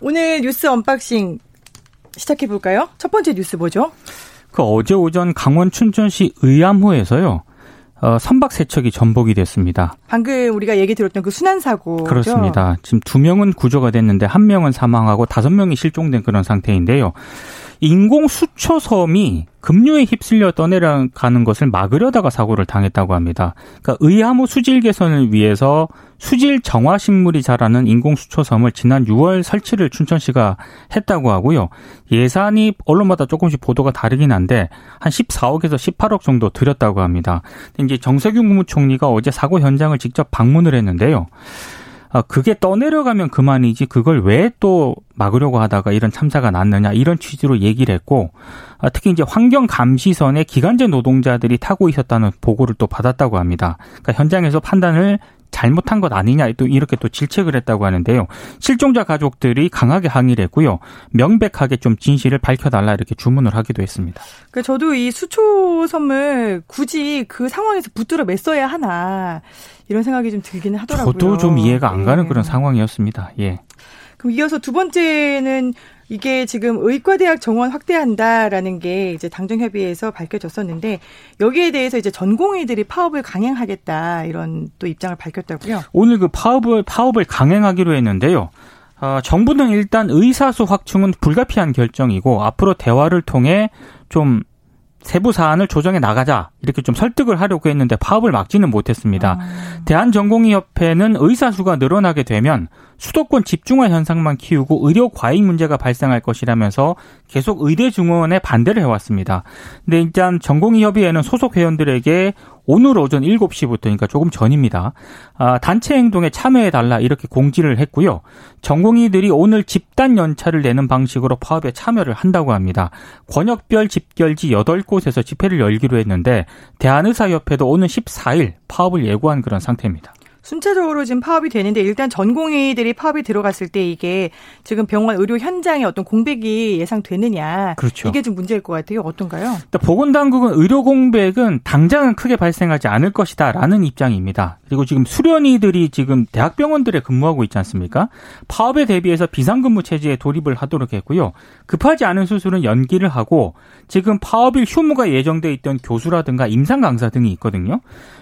오늘 뉴스 unboxing 시작해 볼까요? 첫 번째 뉴스 뭐죠? 그 어제 오전 강원 춘천시 의암호에서요. 어, 선박 세 척이 전복이 됐습니다. 방금 우리가 얘기 들었던 그 수난 사고 그렇습니다. 지금 두 명은 구조가 됐는데 한 명은 사망하고 다섯 명이 실종된 그런 상태인데요. 인공 수초섬이 급류에 휩쓸려 떠내려가는 것을 막으려다가 사고를 당했다고 합니다. 그러니까 의암호 수질 개선을 위해서 수질 정화 식물이 자라는 인공 수초섬을 지난 6월 설치를 춘천시가 했다고 하고요. 예산이 언론마다 조금씩 보도가 다르긴 한데 한 14억에서 18억 정도 들였다고 합니다. 이제 정세균 국무총리가 어제 사고 현장을 직접 방문을 했는데요. 아, 그게 떠내려가면 그만이지 그걸 왜 또 막으려고 하다가 이런 참사가 났느냐 이런 취지로 얘기를 했고 아, 특히 이제 환경 감시선에 기간제 노동자들이 타고 있었다는 보고를 또 받았다고 합니다. 그러니까 현장에서 판단을 잘못한 것 아니냐 또 이렇게 또 질책을 했다고 하는데요. 실종자 가족들이 강하게 항의를 했고요. 명백하게 좀 진실을 밝혀달라 이렇게 주문을 하기도 했습니다. 그 저도 이 수초섬을 굳이 그 상황에서 붙들어 맸어야 하나 이런 생각이 좀 들기는 하더라고요. 저도 좀 이해가 안 가는 네. 그런 상황이었습니다. 예. 그럼 이어서 두 번째는 이게 지금 의과대학 정원 확대한다라는 게 이제 당정협의회에서 밝혀졌었는데 여기에 대해서 이제 전공의들이 파업을 강행하겠다 이런 또 입장을 밝혔다고요. 오늘 그 파업을 파업을 강행하기로 했는데요. 어, 정부는 일단 의사수 확충은 불가피한 결정이고 앞으로 대화를 통해 좀 세부 사안을 조정해 나가자 이렇게 좀 설득을 하려고 했는데 파업을 막지는 못했습니다. 아. 대한전공의협회는 의사 수가 늘어나게 되면 수도권 집중화 현상만 키우고 의료 과잉 문제가 발생할 것이라면서 계속 의대 증원에 반대를 해왔습니다. 근데 일단 전공의협의회는 소속 회원들에게 오늘 오전 7시부터 그러니까 조금 전입니다. 아, 단체 행동에 참여해 달라 이렇게 공지를 했고요. 전공의들이 오늘 집단 연차를 내는 방식으로 파업에 참여를 한다고 합니다. 권역별 집결지 8곳에서 집회를 열기로 했는데 대한의사협회도 오늘 14일 파업을 예고한 그런 상태입니다. 순차적으로 지금 파업이 되는데 일단 전공의들이 파업이 들어갔을 때 이게 지금 병원 의료 현장에 어떤 공백이 예상되느냐 그렇죠. 이게 좀 문제일 것 같아요. 어떤가요? 보건당국은 의료 공백은 당장은 크게 발생하지 않을 것이다 라는 입장입니다. 그리고 지금 수련의들이 지금 대학병원들에 근무하고 있지 않습니까? 파업에 대비해서 비상근무 체제에 돌입을 하도록 했고요. 급하지 않은 수술은 연기를 하고 지금 파업일 휴무가 예정돼 있던 교수라든가 임상 강사 등이 있거든요.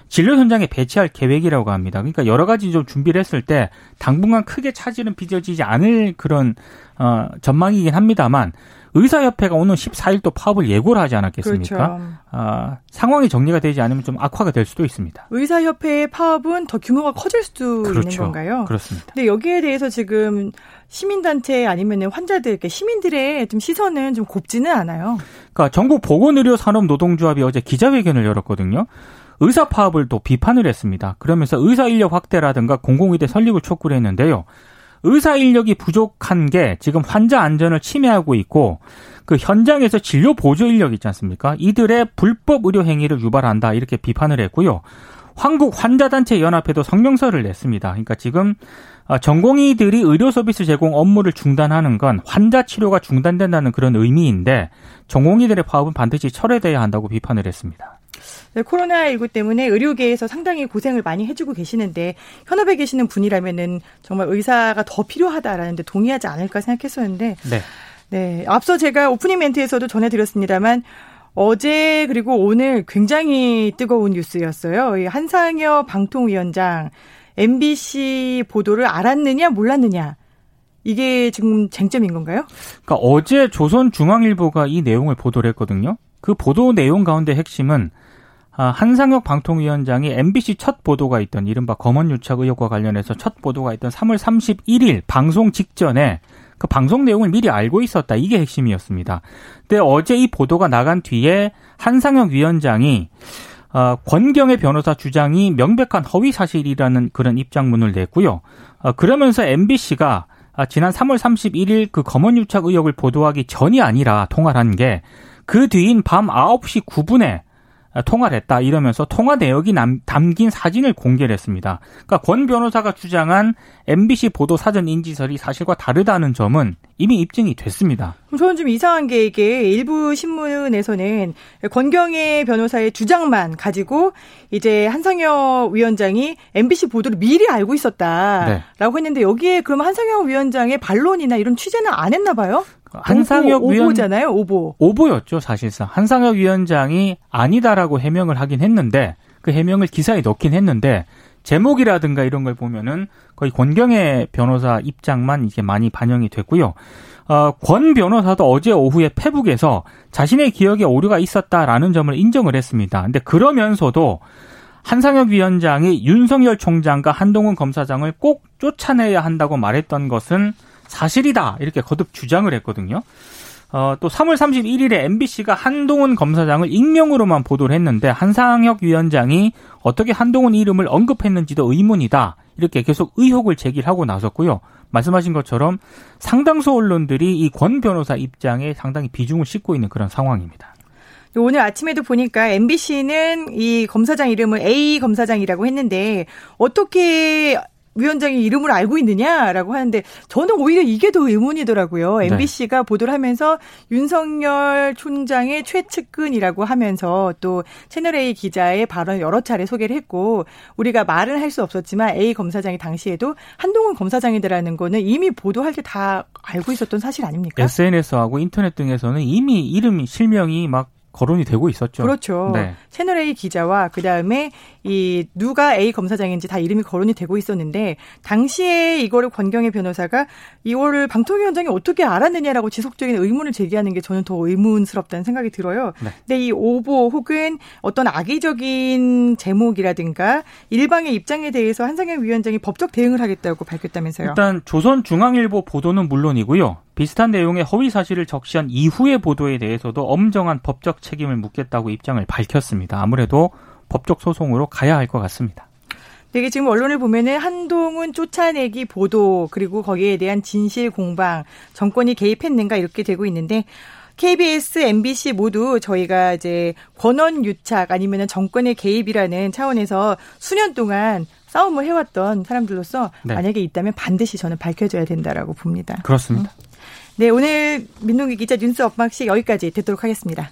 진료 현장에 배치할 계획이라고 합니다. 그러니까 여러 가지 좀 준비를 했을 때 당분간 크게 차질은 빚어지지 않을 그런 어 전망이긴 합니다만 의사협회가 오늘 14일 또 파업을 예고를 하지 않았겠습니까? 그렇죠. 아, 상황이 정리가 되지 않으면 좀 악화가 될 수도 있습니다. 의사협회의 파업은 더 규모가 커질 수도 그렇죠. 있는 건가요? 그렇습니다. 근데 여기에 대해서 지금 시민단체 아니면 환자들, 시민들의 좀 시선은 좀 곱지는 않아요. 그러니까 전국 보건의료산업노동조합이 어제 기자회견을 열었거든요. 의사 파업을 또 비판을 했습니다. 그러면서 의사 인력 확대라든가 공공의대 설립을 촉구를 했는데요. 의사 인력이 부족한 게 지금 환자 안전을 침해하고 있고 그 현장에서 진료 보조 인력 있지 않습니까? 이들의 불법 의료 행위를 유발한다 이렇게 비판을 했고요. 한국 환자단체 연합회도 성명서를 냈습니다. 그러니까 지금 어, 전공의들이 의료 서비스 제공 업무를 중단하는 건 환자 치료가 중단된다는 그런 의미인데 전공의들의 파업은 반드시 철회돼야 한다고 비판을 했습니다. 네, 코로나19 때문에 의료계에서 상당히 고생을 많이 해주고 계시는데 현업에 계시는 분이라면은 정말 의사가 더 필요하다라는데 동의하지 않을까 생각했었는데 네. 네. 앞서 제가 오프닝 멘트에서도 전해드렸습니다만 어제 그리고 오늘 굉장히 뜨거운 뉴스였어요. 이 한상혁 방통위원장 MBC 보도를 알았느냐 몰랐느냐. 이게 지금 쟁점인 건가요? 그러니까 어제 조선중앙일보가 이 내용을 보도를 했거든요. 그 보도 내용 가운데 핵심은 아, 한상혁 방통위원장이 MBC 첫 보도가 있던 이른바 검언 유착 의혹과 관련해서 첫 보도가 있던 3월 31일 방송 직전에 그 방송 내용을 미리 알고 있었다. 이게 핵심이었습니다. 근데 어제 이 보도가 나간 뒤에 한상혁 위원장이 어, 권경의 변호사 주장이 명백한 허위 사실이라는 그런 입장문을 냈고요. 어, 그러면서 MBC가 아, 지난 3월 31일 그 검언 유착 의혹을 보도하기 전이 아니라 통화를 한 게 그 뒤인 밤 9시 9분에 통화를 했다 이러면서 통화 내역이 남, 담긴 사진을 공개를 했습니다. 그러니까 권 변호사가 주장한 MBC 보도 사전 인지설이 사실과 다르다는 점은 이미 입증이 됐습니다. 저는 좀 이상한 게 이게 일부 신문에서는 권경혜 변호사의 주장만 가지고 이제 한상혁 위원장이 MBC 보도를 미리 알고 있었다라고 네. 했는데 여기에 그럼 한상혁 위원장의 반론이나 이런 취재는 안 했나 봐요? 한상혁 오보, 위원 오보잖아요, 오보. 오보였죠, 사실상. 한상혁 위원장이 아니다라고 해명을 하긴 했는데 그 해명을 기사에 넣긴 했는데 제목이라든가 이런 걸 보면은 거의 권경의 변호사 입장만 이제 많이 반영이 됐고요. 어, 권 변호사도 어제 오후에 페북에서 자신의 기억에 오류가 있었다라는 점을 인정을 했습니다. 근데 그러면서도 한상혁 위원장이 윤석열 총장과 한동훈 검사장을 꼭 쫓아내야 한다고 말했던 것은 사실이다. 이렇게 거듭 주장을 했거든요. 어, 또 3월 31일에 MBC가 한동훈 검사장을 익명으로만 보도를 했는데 한상혁 위원장이 어떻게 한동훈 이름을 언급했는지도 의문이다. 이렇게 계속 의혹을 제기하고 나섰고요. 말씀하신 것처럼 상당수 언론들이 이 권 변호사 입장에 상당히 비중을 싣고 있는 그런 상황입니다. 오늘 아침에도 보니까 MBC는 이 검사장 이름을 A 검사장이라고 했는데 어떻게 위원장이 이름을 알고 있느냐라고 하는데 저는 오히려 이게 더 의문이더라고요. 네. MBC가 보도를 하면서 윤석열 총장의 최측근이라고 하면서 또 채널A 기자의 발언 여러 차례 소개를 했고 우리가 말은 할 수 없었지만 A 검사장이 당시에도 한동훈 검사장이더라는 거는 이미 보도할 때 다 알고 있었던 사실 아닙니까? SNS하고 인터넷 등에서는 이미 이름 실명이 막 거론이 되고 있었죠. 그렇죠. 네. 채널 A 기자와 그 다음에 이 누가 A 검사장인지 다 이름이 거론이 되고 있었는데 당시에 이거를 권경의 변호사가 이거를 방통위원장이 어떻게 알았느냐라고 지속적인 의문을 제기하는 게 저는 더 의문스럽다는 생각이 들어요. 네. 근데 이 오보 혹은 어떤 악의적인 제목이라든가 일방의 입장에 대해서 한상현 위원장이 법적 대응을 하겠다고 밝혔다면서요. 일단 조선중앙일보 보도는 물론이고요. 비슷한 내용의 허위 사실을 적시한 이후의 보도에 대해서도 엄정한 법적 책임을 묻겠다고 입장을 밝혔습니다. 아무래도 법적 소송으로 가야 할 것 같습니다. 되게 지금 언론을 보면은 한동훈 쫓아내기 보도 그리고 거기에 대한 진실 공방 정권이 개입했는가 이렇게 되고 있는데 KBS, MBC 모두 저희가 이제 권원 유착 아니면은 정권의 개입이라는 차원에서 수년 동안 싸움을 해왔던 사람들로서 네. 만약에 있다면 반드시 저는 밝혀져야 된다라고 봅니다. 그렇습니다. 네, 오늘 민동기 기자 뉴스 업막식 여기까지 듣도록 하겠습니다.